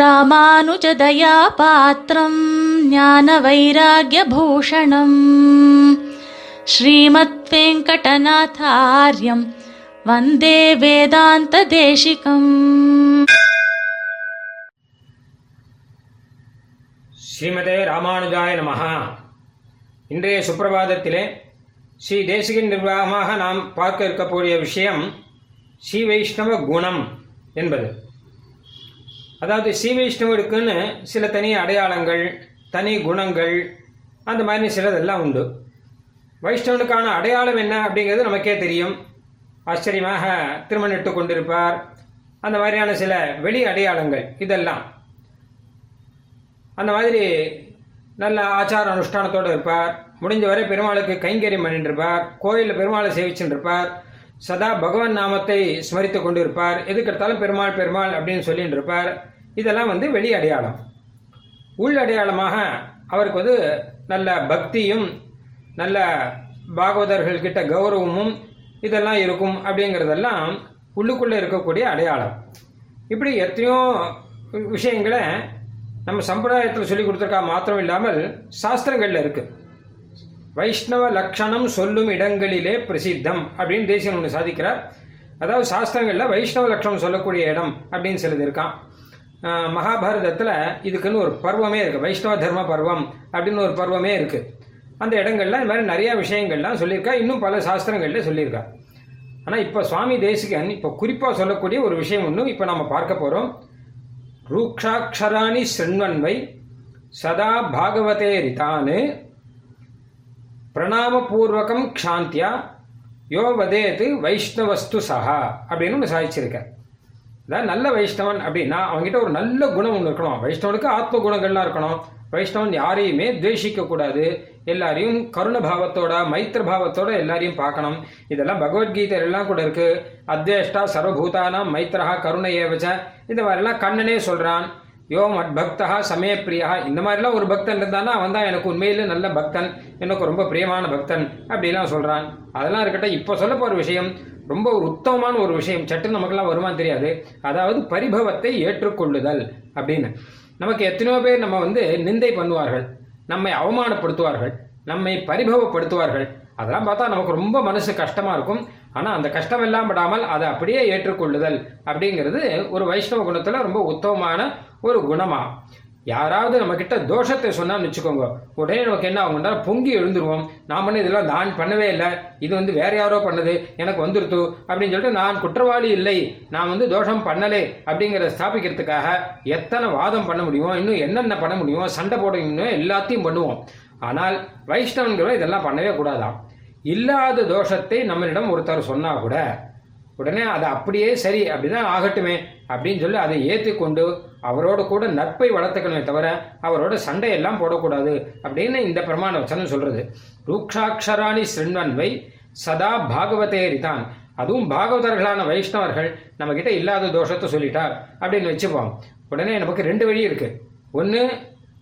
ராமானுஜதயாபாத்திரம் ஞான வைராகியபூஷணம் ஸ்ரீமத் வெங்கடநாதாரியம் வந்தே வேதாந்த தேசிகம் ஸ்ரீமதே ராமானுஜாய நமஹா இன்றைய சுப்பிரபாதத்திலே ஸ்ரீ தேசிகன் நிர்வாகமாக நாம் பார்க்க இருக்கக்கூடிய விஷயம் ஸ்ரீ வைஷ்ணவ குணம் என்பது. அதாவது ஸ்ரீ வைஷ்ணவருக்குன்னு சில தனி அடையாளங்கள் தனி குணங்கள் அந்த மாதிரி சிலதெல்லாம் உண்டு. வைஷ்ணவனுக்கான அடையாளம் என்ன அப்படிங்கிறது நமக்கே தெரியும். ஆச்சரியமாக திருமணிட்டு கொண்டிருப்பார். அந்த மாதிரியான சில வெளி அடையாளங்கள் இதெல்லாம். அந்த மாதிரி நல்ல ஆச்சார அனுஷ்டானத்தோடு இருப்பார். முடிஞ்ச வரை பெருமாளுக்கு கைங்கரியம் பண்ணிட்டுருப்பார். கோயிலில் பெருமாளை சேவிச்சுட்டு இருப்பார் சதா பகவான் நாமத்தை ஸ்மரித்து கொண்டு இருப்பார் எதுக்கெடுத்தாலும் பெருமாள் பெருமாள் அப்படின்னு சொல்லிட்டு இருப்பார் இதெல்லாம் வந்து வெளி அடையாளம். உள் அடையாளமாக அவருக்கு வந்து நல்ல பக்தியும் நல்ல பாகவதர்கள் கிட்ட கௌரவமும் இதெல்லாம் இருக்கும் அப்படிங்கிறதெல்லாம் உள்ளுக்குள்ளே இருக்கக்கூடிய அடையாளம். இப்படி எத்தனையோ விஷயங்களை நம்ம சம்பிரதாயத்தில் சொல்லி கொடுத்துருக்கா மாத்திரம் இல்லாமல் சாஸ்திரங்களில் இருக்கு. வைஷ்ணவ லக்ஷணம் சொல்லும் இடங்களிலே பிரசித்தம் அப்படின்னு தேசியம் ஒன்று சாதிக்கிறார். அதாவது சாஸ்திரங்களில் வைஷ்ணவ லட்சணம் சொல்லக்கூடிய இடம் அப்படின்னு சிலது இருக்கான் மகாபாரதத்தில் இதுக்குன்னு ஒரு பருவமே இருக்கு. வைஷ்ணவ தர்ம பருவம் அப்படின்னு ஒரு பருவமே இருக்கு. அந்த இடங்கள்ல இந்த மாதிரி நிறைய விஷயங்கள்லாம் சொல்லியிருக்கா. இன்னும் பல சாஸ்திரங்கள்ல சொல்லியிருக்கா. ஆனால் இப்போ சுவாமி தேசிகன் இப்போ குறிப்பாக சொல்லக்கூடிய ஒரு விஷயம் ஒன்று இப்போ நம்ம பார்க்க போகிறோம் ரூக்ஷாட்சராணி சிருண்வன்வை சதா பாகவதே ரிதானு பிரணாமபூர்வகம் க்ஷாந்தியா யோ வதேது வைஷ்ணவஸ்து சஹா அப்படின்னு ஒன்று சாதிச்சிருக்கேன் அதாவது நல்ல வைஷ்ணவன் அப்படின்னா அவங்ககிட்ட ஒரு நல்ல குணம் ஒன்று இருக்கணும். வைஷ்ணவனுக்கு ஆத்ம குணங்கள்லாம் இருக்கணும். வைஷ்ணவன் யாரையுமே துவேஷிக்க கூடாது எல்லாரையும் கருண பாவத்தோட மைத்திர பாவத்தோட எல்லாரையும் பார்க்கணும். இதெல்லாம் பகவத்கீதையில எல்லாம் கூட இருக்கு. அத்வேஷ்டா சர்வபூதானாம் மைத்திரஹா கருண ஏவச்ச இந்த மாதிரிலாம் கண்ணனே சொல்றான். யோ மத் பக்தா சமய பிரியா. இந்த மாதிரிலாம் ஒரு பக்தன் இருந்தானா அவன் தான் எனக்கு உண்மையில நல்ல பக்தன். எனக்கு ரொம்ப பிரியமான பக்தன். அப்படிலாம் சொல்றான். அதெல்லாம் இருக்கட்டும். இப்போ சொல்ல போற விஷயம் ரொம்ப ஒரு உத்தமமான ஒரு விஷயம். சட்டு நமக்கெல்லாம் வருமான்னு தெரியாது. அதாவது பரிபவத்தை ஏற்றுக்கொள்ளுதல் அப்படின்னு. நமக்கு எத்தனையோ பேர் நம்ம வந்து நிந்தை பண்ணுவார்கள். நம்மை அவமானப்படுத்துவார்கள். நம்மை பரிபவப்படுத்துவார்கள். அதெல்லாம் பார்த்தா நமக்கு ரொம்ப மனசு கஷ்டமா இருக்கும். ஆனா அந்த கஷ்டம் எல்லாம் படாமல் அதை அப்படியே ஏற்றுக்கொள்ளுதல் அப்படிங்கிறது ஒரு வைஷ்ணவ குணத்துல ரொம்ப உத்தமமான ஒரு குணமா. யாராவது நம்ம கிட்ட தோஷத்தை சொன்னான்னு வச்சுக்கோங்க உடனே நமக்கு என்ன ஆகும்னா பொங்கி எழுந்துருவோம். நான் பண்ண இதெல்லாம் நான் பண்ணவே இல்லை. இது வந்து வேற யாரோ பண்ணது. எனக்கு வந்துருத்து. அப்படின்னு சொல்லிட்டு நான் குற்றவாளி இல்லை. நான் வந்து தோஷம் பண்ணலே. அப்படிங்கிறத ஸ்தாபிக்கிறதுக்காக எத்தனை வாதம் பண்ண முடியும் இன்னும் என்னென்ன பண்ண முடியும் சண்டை போட முடியும் எல்லாத்தையும் பண்ணுவோம். ஆனால் வைஷ்ணவன்கிறவன் இதெல்லாம் பண்ணவே கூடாதாம். இல்லாத தோஷத்தை நம்மளிடம் ஒருத்தர் சொன்னா கூட உடனே அது அப்படியே சரி அப்படிதான் ஆகட்டுமே. அப்படின்னு சொல்லி அதை ஏற்றுக்கொண்டு அவரோட கூட நட்பை வளர்த்துக்கணுமே தவிர அவரோட சண்டையெல்லாம் போடக்கூடாது அப்படின்னு இந்த பிரமாண வச்சனம் சொல்றது. ரூக்ஷாட்சராணி சிறுவன்வை சதா பாகவதேரிதான். அதுவும் பாகவதர்களான வைஷ்ணவர்கள் நம்ம கிட்ட இல்லாத தோஷத்தை சொல்லிட்டார் அப்படின்னு வச்சுப்போம். உடனே நமக்கு ரெண்டு வழி இருக்கு. ஒன்று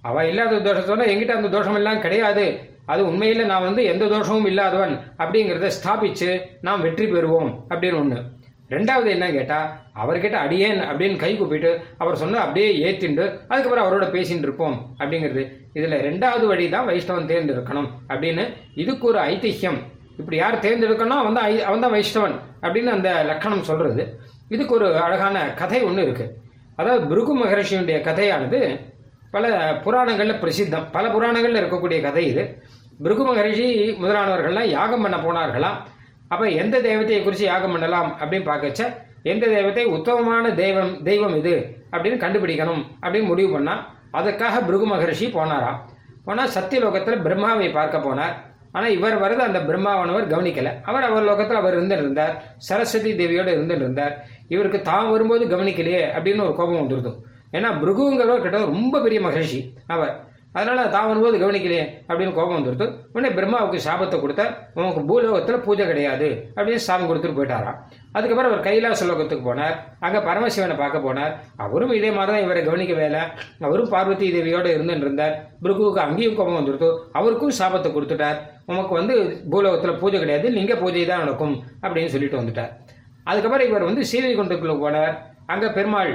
அவ இல்லாத தோஷத்தோட எங்கிட்ட அந்த தோஷம் எல்லாம் கிடையாது. அது உண்மையில நான் வந்து எந்த தோஷமும் இல்லாதவன் அப்படிங்கிறத ஸ்தாபிச்சு நாம் வெற்றி பெறுவோம் அப்படின்னு ஒன்று ரெண்டாவது என்ன கேட்டா அவர்கிட்ட அடியேன் அப்படின்னு கை கூப்பிட்டு அவர் சொன்ன அப்படியே ஏத்திண்டு அதுக்கப்புறம் அவரோட பேசிட்டு இருப்போம் அப்படிங்கிறது. இதுல ரெண்டாவது வழி தான் வைஷ்ணவன் தேர்ந்தெடுக்கணும் அப்படின்னு இதுக்கு ஒரு ஐதிஹ்யம் இப்படி யார் தேர்ந்தெடுக்கணும் அவன் தான் ஐ- அவன் தான் வைஷ்ணவன் அப்படின்னு அந்த லக்கணம் சொல்றது. இதுக்கு ஒரு அழகான கதை ஒன்று இருக்கு. அதாவது பிருகு மகரிஷியுடைய கதையானது பல புராணங்களில் பிரசித்தம். பல புராணங்களில் இருக்கக்கூடிய கதை இது. பிருகு மகரிஷி முதலானவர்கள்லாம் யாகம் பண்ண போனார்களாம். அப்ப எந்த தெய்வத்தை குறித்து யாகம் பண்ணலாம் அப்படின்னு பார்க்கச்ச எந்த தெய்வத்தை உத்தமமான தெய்வம் தெய்வம் இது அப்படின்னு கண்டுபிடிக்கணும் அப்படின்னு முடிவு பண்ணா அதுக்காக பிருகு மகரிஷி போனாராம் போனா சத்தியலோகத்துல பிரம்மாவை பார்க்க போனார். ஆனா இவர் வரது அந்த பிரம்மாவானவர் கவனிக்கல. அவர் அவர் லோகத்துல அவர் இருந்துட்டு இருந்தார். சரஸ்வதி தேவியோட இருந்துட்டு இருந்தார். இவருக்கு தான் வரும்போது கவனிக்கலையே அப்படின்னு ஒரு கோபம் வந்துருது. ஏன்னா பிருகுங்கிறவர் கிட்ட ரொம்ப பெரிய மகரிஷி. அவர் அதனால தான் வரும்போது கவனிக்கலையே அப்படின்னு கோபம் வந்துருது உடனே பிரம்மாவுக்கு சாபத்தை கொடுத்த உனக்கு பூலோகத்துல பூஜை கிடையாது அப்படின்னு சாபம் கொடுத்துட்டு போயிட்டாராம். அதுக்கப்புறம் அவர் கைலாச லோகத்துக்கு போனார். அங்க பரமசிவனை பார்க்க போனார். அவரும் இதே மாதிரி தான் இவரை கவனிக்க வேலை. அவரும் பார்வதி தேவியோட இருந்துட்டு இருந்தார். பிருகுவுக்கு அங்கேயும் கோபம் வந்துருத்து. அவருக்கும் சாபத்தை கொடுத்துட்டார். உமக்கு வந்து பூலோகத்துல பூஜை கிடையாது. லிங்க பூஜை தான் நடக்கும் அப்படின்னு சொல்லிட்டு வந்துட்டார். அதுக்கப்புறம் இவர் வந்து சீவை போனார். அங்க பெருமாள்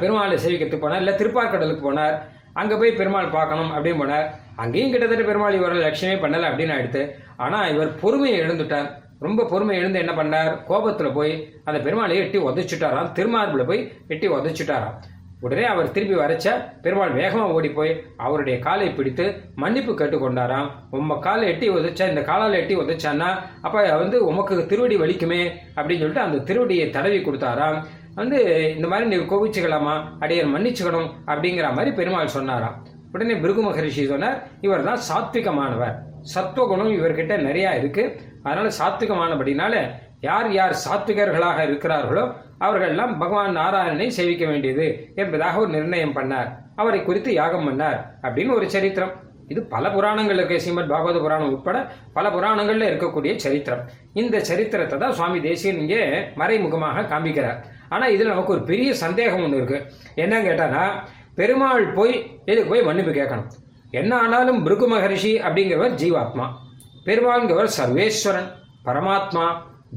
பெருமாளை சேவிக்கிறதுக்கு போனார். இல்லை திருப்பார்கடலுக்கு போனார். அங்கே போய் பெருமாள் பார்க்கணும் அப்படின்னு போனார். அங்கேயும் கிட்டத்தட்ட பெருமாள் இவரை லட்சியமே பண்ணலை அப்படின்னு ஆயிடுத்து ஆனால் இவர் பொறுமையை எழுந்துட்டார் ரொம்ப பொறுமை எழுந்து என்ன பண்ணார்? கோபத்தில் போய் அந்த பெருமாளை எட்டி உதச்சிட்டாராம். திருமார்பில் போய் எட்டி உதச்சிட்டாராம். உடனே அவர் திருப்பி வரைச்ச பெருமாள் வேகமாக ஓடி போய் அவருடைய காலை பிடித்து மன்னிப்பு கேட்டுக்கொண்டாராம். உம்ம காலை எட்டி உதைச்சா இந்த காலால் எட்டி உதைச்சான்னா அப்போ வந்து உமக்கு திருவடி வலிக்குமே அப்படின்னு சொல்லிட்டு அந்த திருவடியை தடவி கொடுத்தாராம். வந்து இந்த மாதிரி நீ கோபிச்சுக்கலாமா? அடியர் மன்னிச்சுக்கணும் அப்படிங்கிற மாதிரி பெருமாள் சொன்னாராம். உடனே பிருகு மகரிஷி சொன்னார் இவர் தான் சாத்விகமானவர். சத்துவகுணம் இவர்கிட்ட நிறையா இருக்கு. அதனால சாத்விகமானபடினால யார் யார் சாத்விகர்களாக இருக்கிறார்களோ அவர்கள்லாம் பகவான் நாராயணனை சேவிக்க வேண்டியது என்பதாக ஒரு நிர்ணயம் பண்ணார். அவரை குறித்து யாகம் பண்ணார் அப்படின்னு ஒரு சரித்திரம். இது பல புராணங்கள் இருக்க ஸ்ரீமத் பாகவத புராணம் உட்பட பல புராணங்களில் இருக்கக்கூடிய சரித்திரம். இந்த சரித்திரத்தை தான் சுவாமி தேசியன் இங்கே மறைமுகமாக காண்பிக்கிறார். ஆனால் இதில் நமக்கு ஒரு பெரிய சந்தேகம் ஒன்று இருக்கு. என்ன கேட்டானா பெருமாள் போய் இதுக்கு போய் மன்னிப்பு கேட்கணும்? என்ன ஆனாலும் பிருகு மகரிஷி அப்படிங்கிறவர் ஜீவாத்மா. பெருமாள்ங்கிறவர் சர்வேஸ்வரன் பரமாத்மா.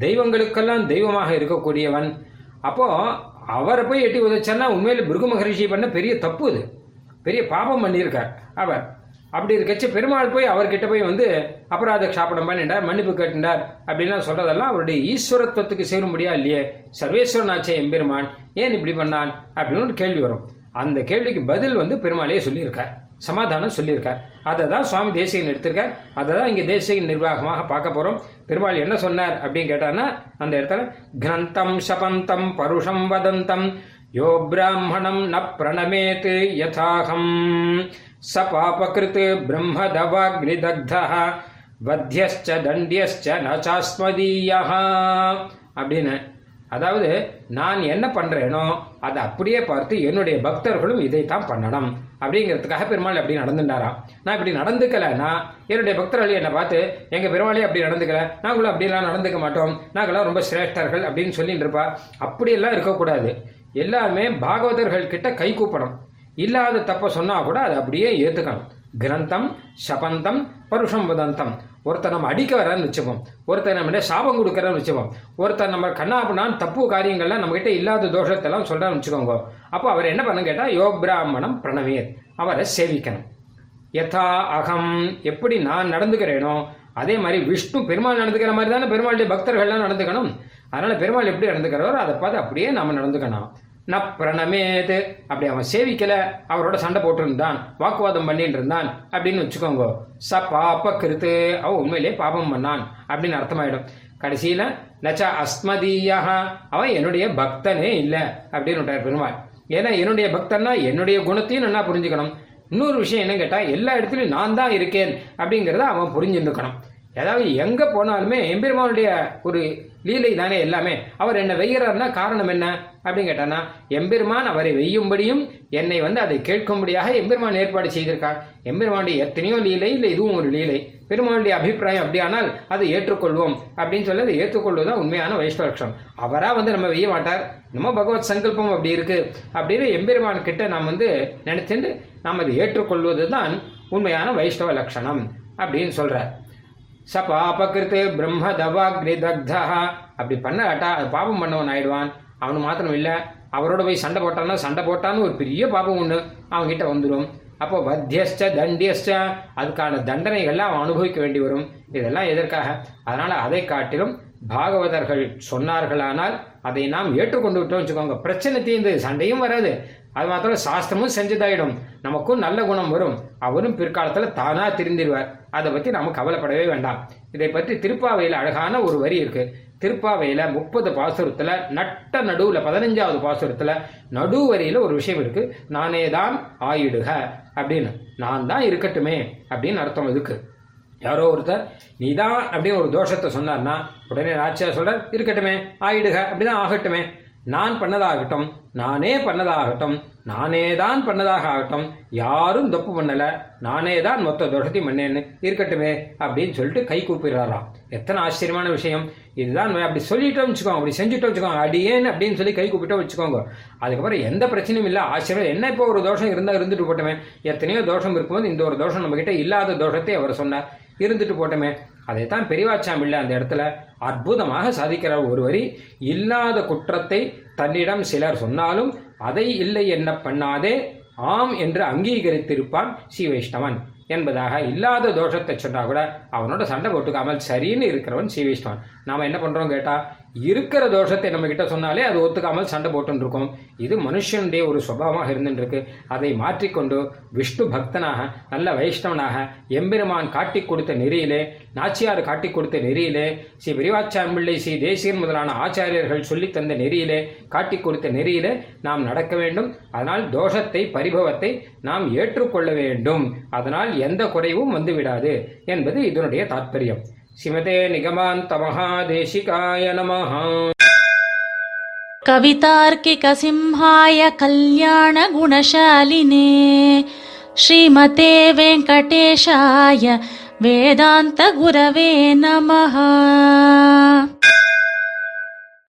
தெய்வங்களுக்கெல்லாம் தெய்வமாக இருக்கக்கூடியவன். அப்போ அவரை போய் எட்டி உதச்சன்னா உண்மையில் பிருகு மகரிஷி பண்ண பெரிய தப்பு இது. பெரிய பாபம் பண்ணியிருக்கார். அவர் அப்படி இருக்கச்சு பெருமாள் போய் அவர்கிட்ட போய் வந்து அபராத க்ஷாபனம் பண்ணிட்டார் மன்னிப்பு கேட்டுண்டார் அப்படின்லாம் சொல்றதெல்லாம் அவருடைய ஈஸ்வரத்துவத்துக்கு சேரும்படியா இல்லையே? சர்வேஸ்வரனாச்சே எம்பெருமான் ஏன் இப்படி பண்ணான்? அப்படின்னு ஒரு கேள்வி வரும். அந்த கேள்விக்கு பதில் வந்து பெருமாளையே சொல்லியிருக்கார் சமாதானம் சொல்லியிருக்கார். அதை தான் சுவாமி தேசிகன் எடுத்திருக்கார். அதை தான் இங்கே தேசிகன் நிர்வாகமாக பார்க்க போகிறோம் பெருமாள் என்ன சொன்னார் அப்படின்னு கேட்டான்னா அந்த இடத்துல கிரந்தம் சபந்தம் பருஷம் வதந்தம் யோ பிராமணம் ந பிரணமேத்து யதாகம். स पापकृत् ब्रह्मदवाग्निदग्धः வத்தியஸ்ச தண்டியஸ்ச நச்சாஸ்மதீயா அப்படின்னு. அதாவது நான் என்ன பண்ணுறேனோ அதை அப்படியே பார்த்து என்னுடைய பக்தர்களும் இதைத்தான் பண்ணணும். அப்படிங்கிறதுக்காக பெருமாள் அப்படி நடந்துட்டாராம். நான் இப்படி நடந்துக்கலைன்னா என்னுடைய பக்தர்கள் என்னை பார்த்து எங்கள் பெருமாளே அப்படி நடந்துக்கல. நாங்களும் அப்படிலாம் நடந்துக்க மாட்டோம். நாங்களாம் ரொம்ப சிரேஷ்டர்கள் அப்படின்னு சொல்லிட்டு இருப்பா. அப்படியெல்லாம் இருக்கக்கூடாது. எல்லாமே பாகவதர்கள் கிட்ட கை கூப்பணும். இல்லாத தப்ப சொன்னா கூட அதை அப்படியே ஏத்துக்கணும். கிரந்தம் சபந்தம் பருஷம் வதந்தம் ஒருத்தர் நம்ம அடிக்க வரன்னு வச்சுப்போம். ஒருத்தர் நம்ம சாபம் கொடுக்கறன்னு வச்சுப்போம். ஒருத்தர் நம்ம கண்ணாப்புனான் தப்பு காரியங்கள்லாம் நம்ம கிட்ட இல்லாத தோஷத்தெல்லாம் சொல்றான்னு வச்சுக்கோங்க. அப்போ அவர் என்ன பண்ண கேட்டா யோக பிராமணம் பிரணவேத் அவரை சேவிக்கணும். யதா அகம் எப்படி நான் நடந்துக்கிறேனோ அதே மாதிரி விஷ்ணு பெருமாள் நடந்துக்கிற மாதிரி தானே பெருமாளுடைய பக்தர்கள்லாம் நடந்துக்கணும். அதனால பெருமாள் எப்படி நடந்துக்கிறாரோ அதை பார்த்து அப்படியே நாம நடந்துக்கணும். ந பிரணமேது அப்படி அவன் சேவிக்கல அவரோட சண்டை போட்டிருந்தான் வாக்குவாதம் பண்ணிட்டு இருந்தான் அப்படின்னு வச்சுக்கோங்க. ச பாப்ப கிருத்து. அவ உண்மையிலே பாபம் பண்ணான் அப்படின்னு அர்த்தமாயிடும். கடைசியில நச்ச அஸ்மதீயா அவன் என்னுடைய பக்தனே இல்லை அப்படின்னு விட்டார் பெருமாள். ஏன்னா என்னுடைய பக்தன்னா என்னுடைய குணத்தையும் நல்லா புரிஞ்சுக்கணும்? இன்னொரு விஷயம் என்ன கேட்டா எல்லா இடத்துலயும் நான் தான் இருக்கேன் அப்படிங்கிறத அவன் புரிஞ்சுருக்கணும் ஏதாவது எங்க போனாலுமே எம்பெருமானுடைய ஒரு லீலை தானே எல்லாமே. அவர் என்ன வெய்கிறாருன்னா காரணம் என்ன? அப்படின்னு கேட்டானா எம்பெருமான் அவரை வெய்யும்படியும் என்னை வந்து அதை கேட்கும்படியாக எம்பெருமான் ஏற்பாடு செய்திருக்கார். எம்பெருமானுடைய எத்தனையோ லீலை இல்லை இதுவும் ஒரு லீலை. பெருமானுடைய அபிப்பிராயம் அப்படியானால் அதை ஏற்றுக்கொள்வோம். அப்படின்னு சொல்லி அதை ஏற்றுக்கொள்வதுதான் உண்மையான வைஷ்ணவக்ஷம் அவராக வந்து நம்ம வெய்ய மாட்டார். நம்ம பகவத் சங்கல்பம் அப்படி இருக்கு அப்படின்னு எம்பெருமான் கிட்ட நாம் வந்து நினைச்சுட்டு நாம் அதை ஏற்றுக்கொள்வது தான் உண்மையான வைஷ்ணவ லட்சணம் அப்படின்னு சொல்றார். ச பாபகிருத்து பிரம்ம தவாக்னி தக்தா அப்படி பண்ணாட்டா அது பாபம் பண்ணவன் ஆயிடுவான். அவனு மாத்திரம் இல்லை அவரோட போய் சண்டை போட்டான்னா சண்டை போட்டான்னு ஒரு பெரிய பாபம் ஒன்று அவன்கிட்ட வந்துடும் அப்போ வத்தியஸ்ட தண்டியஸ்ட அதுக்கான தண்டனைகள்லாம் அவன் அனுபவிக்க வேண்டி வரும். இதெல்லாம் எதற்காக? அதனால் அதை காட்டிலும் பாகவதர்கள் சொன்னார்களானால் அதை நாம் ஏற்றுக்கொண்டு விட்டோம் வச்சுக்கோங்க. பிரச்சனை தீர்ந்து சண்டையும் வராது. அது மாத்திரம் சாஸ்திரமும் செஞ்சதாயிடும். நமக்கும் நல்ல குணம் வரும். அவரும் பிற்காலத்தில் தானா திருந்திடுவார் அதை பற்றி நாம் கவலைப்படவே வேண்டாம். இதை பற்றி திருப்பாவையில் அழகான ஒரு வரி இருக்கு. திருப்பாவையில முப்பது பாசுரத்துல நட்ட நடுவுல பதினஞ்சாவது பாசுரத்துல நடு ஒரு விஷயம் இருக்கு. நானே தான் ஆயிடுக அப்படின்னு. நான் தான் இருக்கட்டுமே அப்படின்னு அர்த்தம் இதுக்கு. யாரோ ஒருத்தர் நீ தான் அப்படின்னு ஒரு தோஷத்தை சொன்னார்னா உடனே ராட்சியா சொல்றார் இருக்கட்டுமே ஆயிடுக அப்படிதான் ஆகட்டுமே. நான் பண்ணதாகட்டும் நானே பண்ணதாகட்டும் நானே தான் பண்ணதாக ஆகட்டும் யாரும் தப்பு பண்ணல நானே தான் மொத்த தோஷத்தையும் பண்ணேன்னு இருக்கட்டுமே அப்படின்னு சொல்லிட்டு கை கூப்பிடுறாராம். எத்தனை ஆச்சரியமான விஷயம். இதுதான் அப்படி சொல்லிட்டோம் வச்சுக்கோங்க அப்படி செஞ்சுட்டோம் வச்சுக்கோங்க அடியேன்னு அப்படின்னு சொல்லி கை கூப்பிட்டோம் வச்சுக்கோங்க. அதுக்கப்புறம் எந்த பிரச்சனையும் இல்லை ஆச்சரியம். என்ன இப்போ ஒரு தோஷம் இருந்தால் இருந்துட்டு போட்டோமே. எத்தனையோ தோஷம் இருக்கும்போது இந்த ஒரு தோஷம் நம்ம இல்லாத தோஷத்தை அவர் சொன்னார் இருந்துட்டு போட்டோமே. அதைத்தான் பெரியவாச்சாமில்ல அந்த இடத்துல. அற்புதமாக சாதிக்கிற ஒருவரி இல்லாத குற்றத்தை தன்னிடம் சிலர் சொன்னாலும் அதை இல்லை என்ன பண்ணாதே ஆம் என்று அங்கீகரித்திருப்பான் ஸ்ரீ வைஷ்ணவன் என்பதாக இல்லாத தோஷத்தை சொன்னா கூட அவனோட சண்டை போட்டுக்காமல் சரின்னு இருக்கிறவன் ஸ்ரீ வைஷ்ணவன் நாம என்ன பண்றோம் கேட்டா இருக்கிற தோஷத்தை நம்ம கிட்ட சொன்னாலே அது ஒத்துக்காமல் சண்டை போட்டுன்னு இருக்கோம் இது மனுஷனுடைய ஒரு சுபாவமாக இருந்துருக்கு அதை மாற்றிக்கொண்டு விஷ்ணு பக்தனாக நல்ல வைஷ்ணவனாக எம்பெருமான் காட்டிக் கொடுத்த நெறியிலே நாச்சியார் காட்டிக் கொடுத்த நெறியிலே ஸ்ரீ விரிவாச்சாம்பிள்ளை ஸ்ரீ தேசியன் முதலான ஆச்சாரியர்கள் சொல்லி தந்த நெறியிலே காட்டிக் கொடுத்த நெறியிலே நாம் நடக்க வேண்டும். அதனால் தோஷத்தை பரிபவத்தை நாம் ஏற்றுக்கொள்ள வேண்டும். அதனால் எந்த குறைவும் வந்துவிடாது என்பது இதனுடைய தாற்பயம் श्रीमते निगमान्तमहादेशिकाय नमः। कवितार्किकसिंहाय कल्याणगुणशालिने श्रीमते वेङ्कटेशाय वेदान्तगुरवे नमः।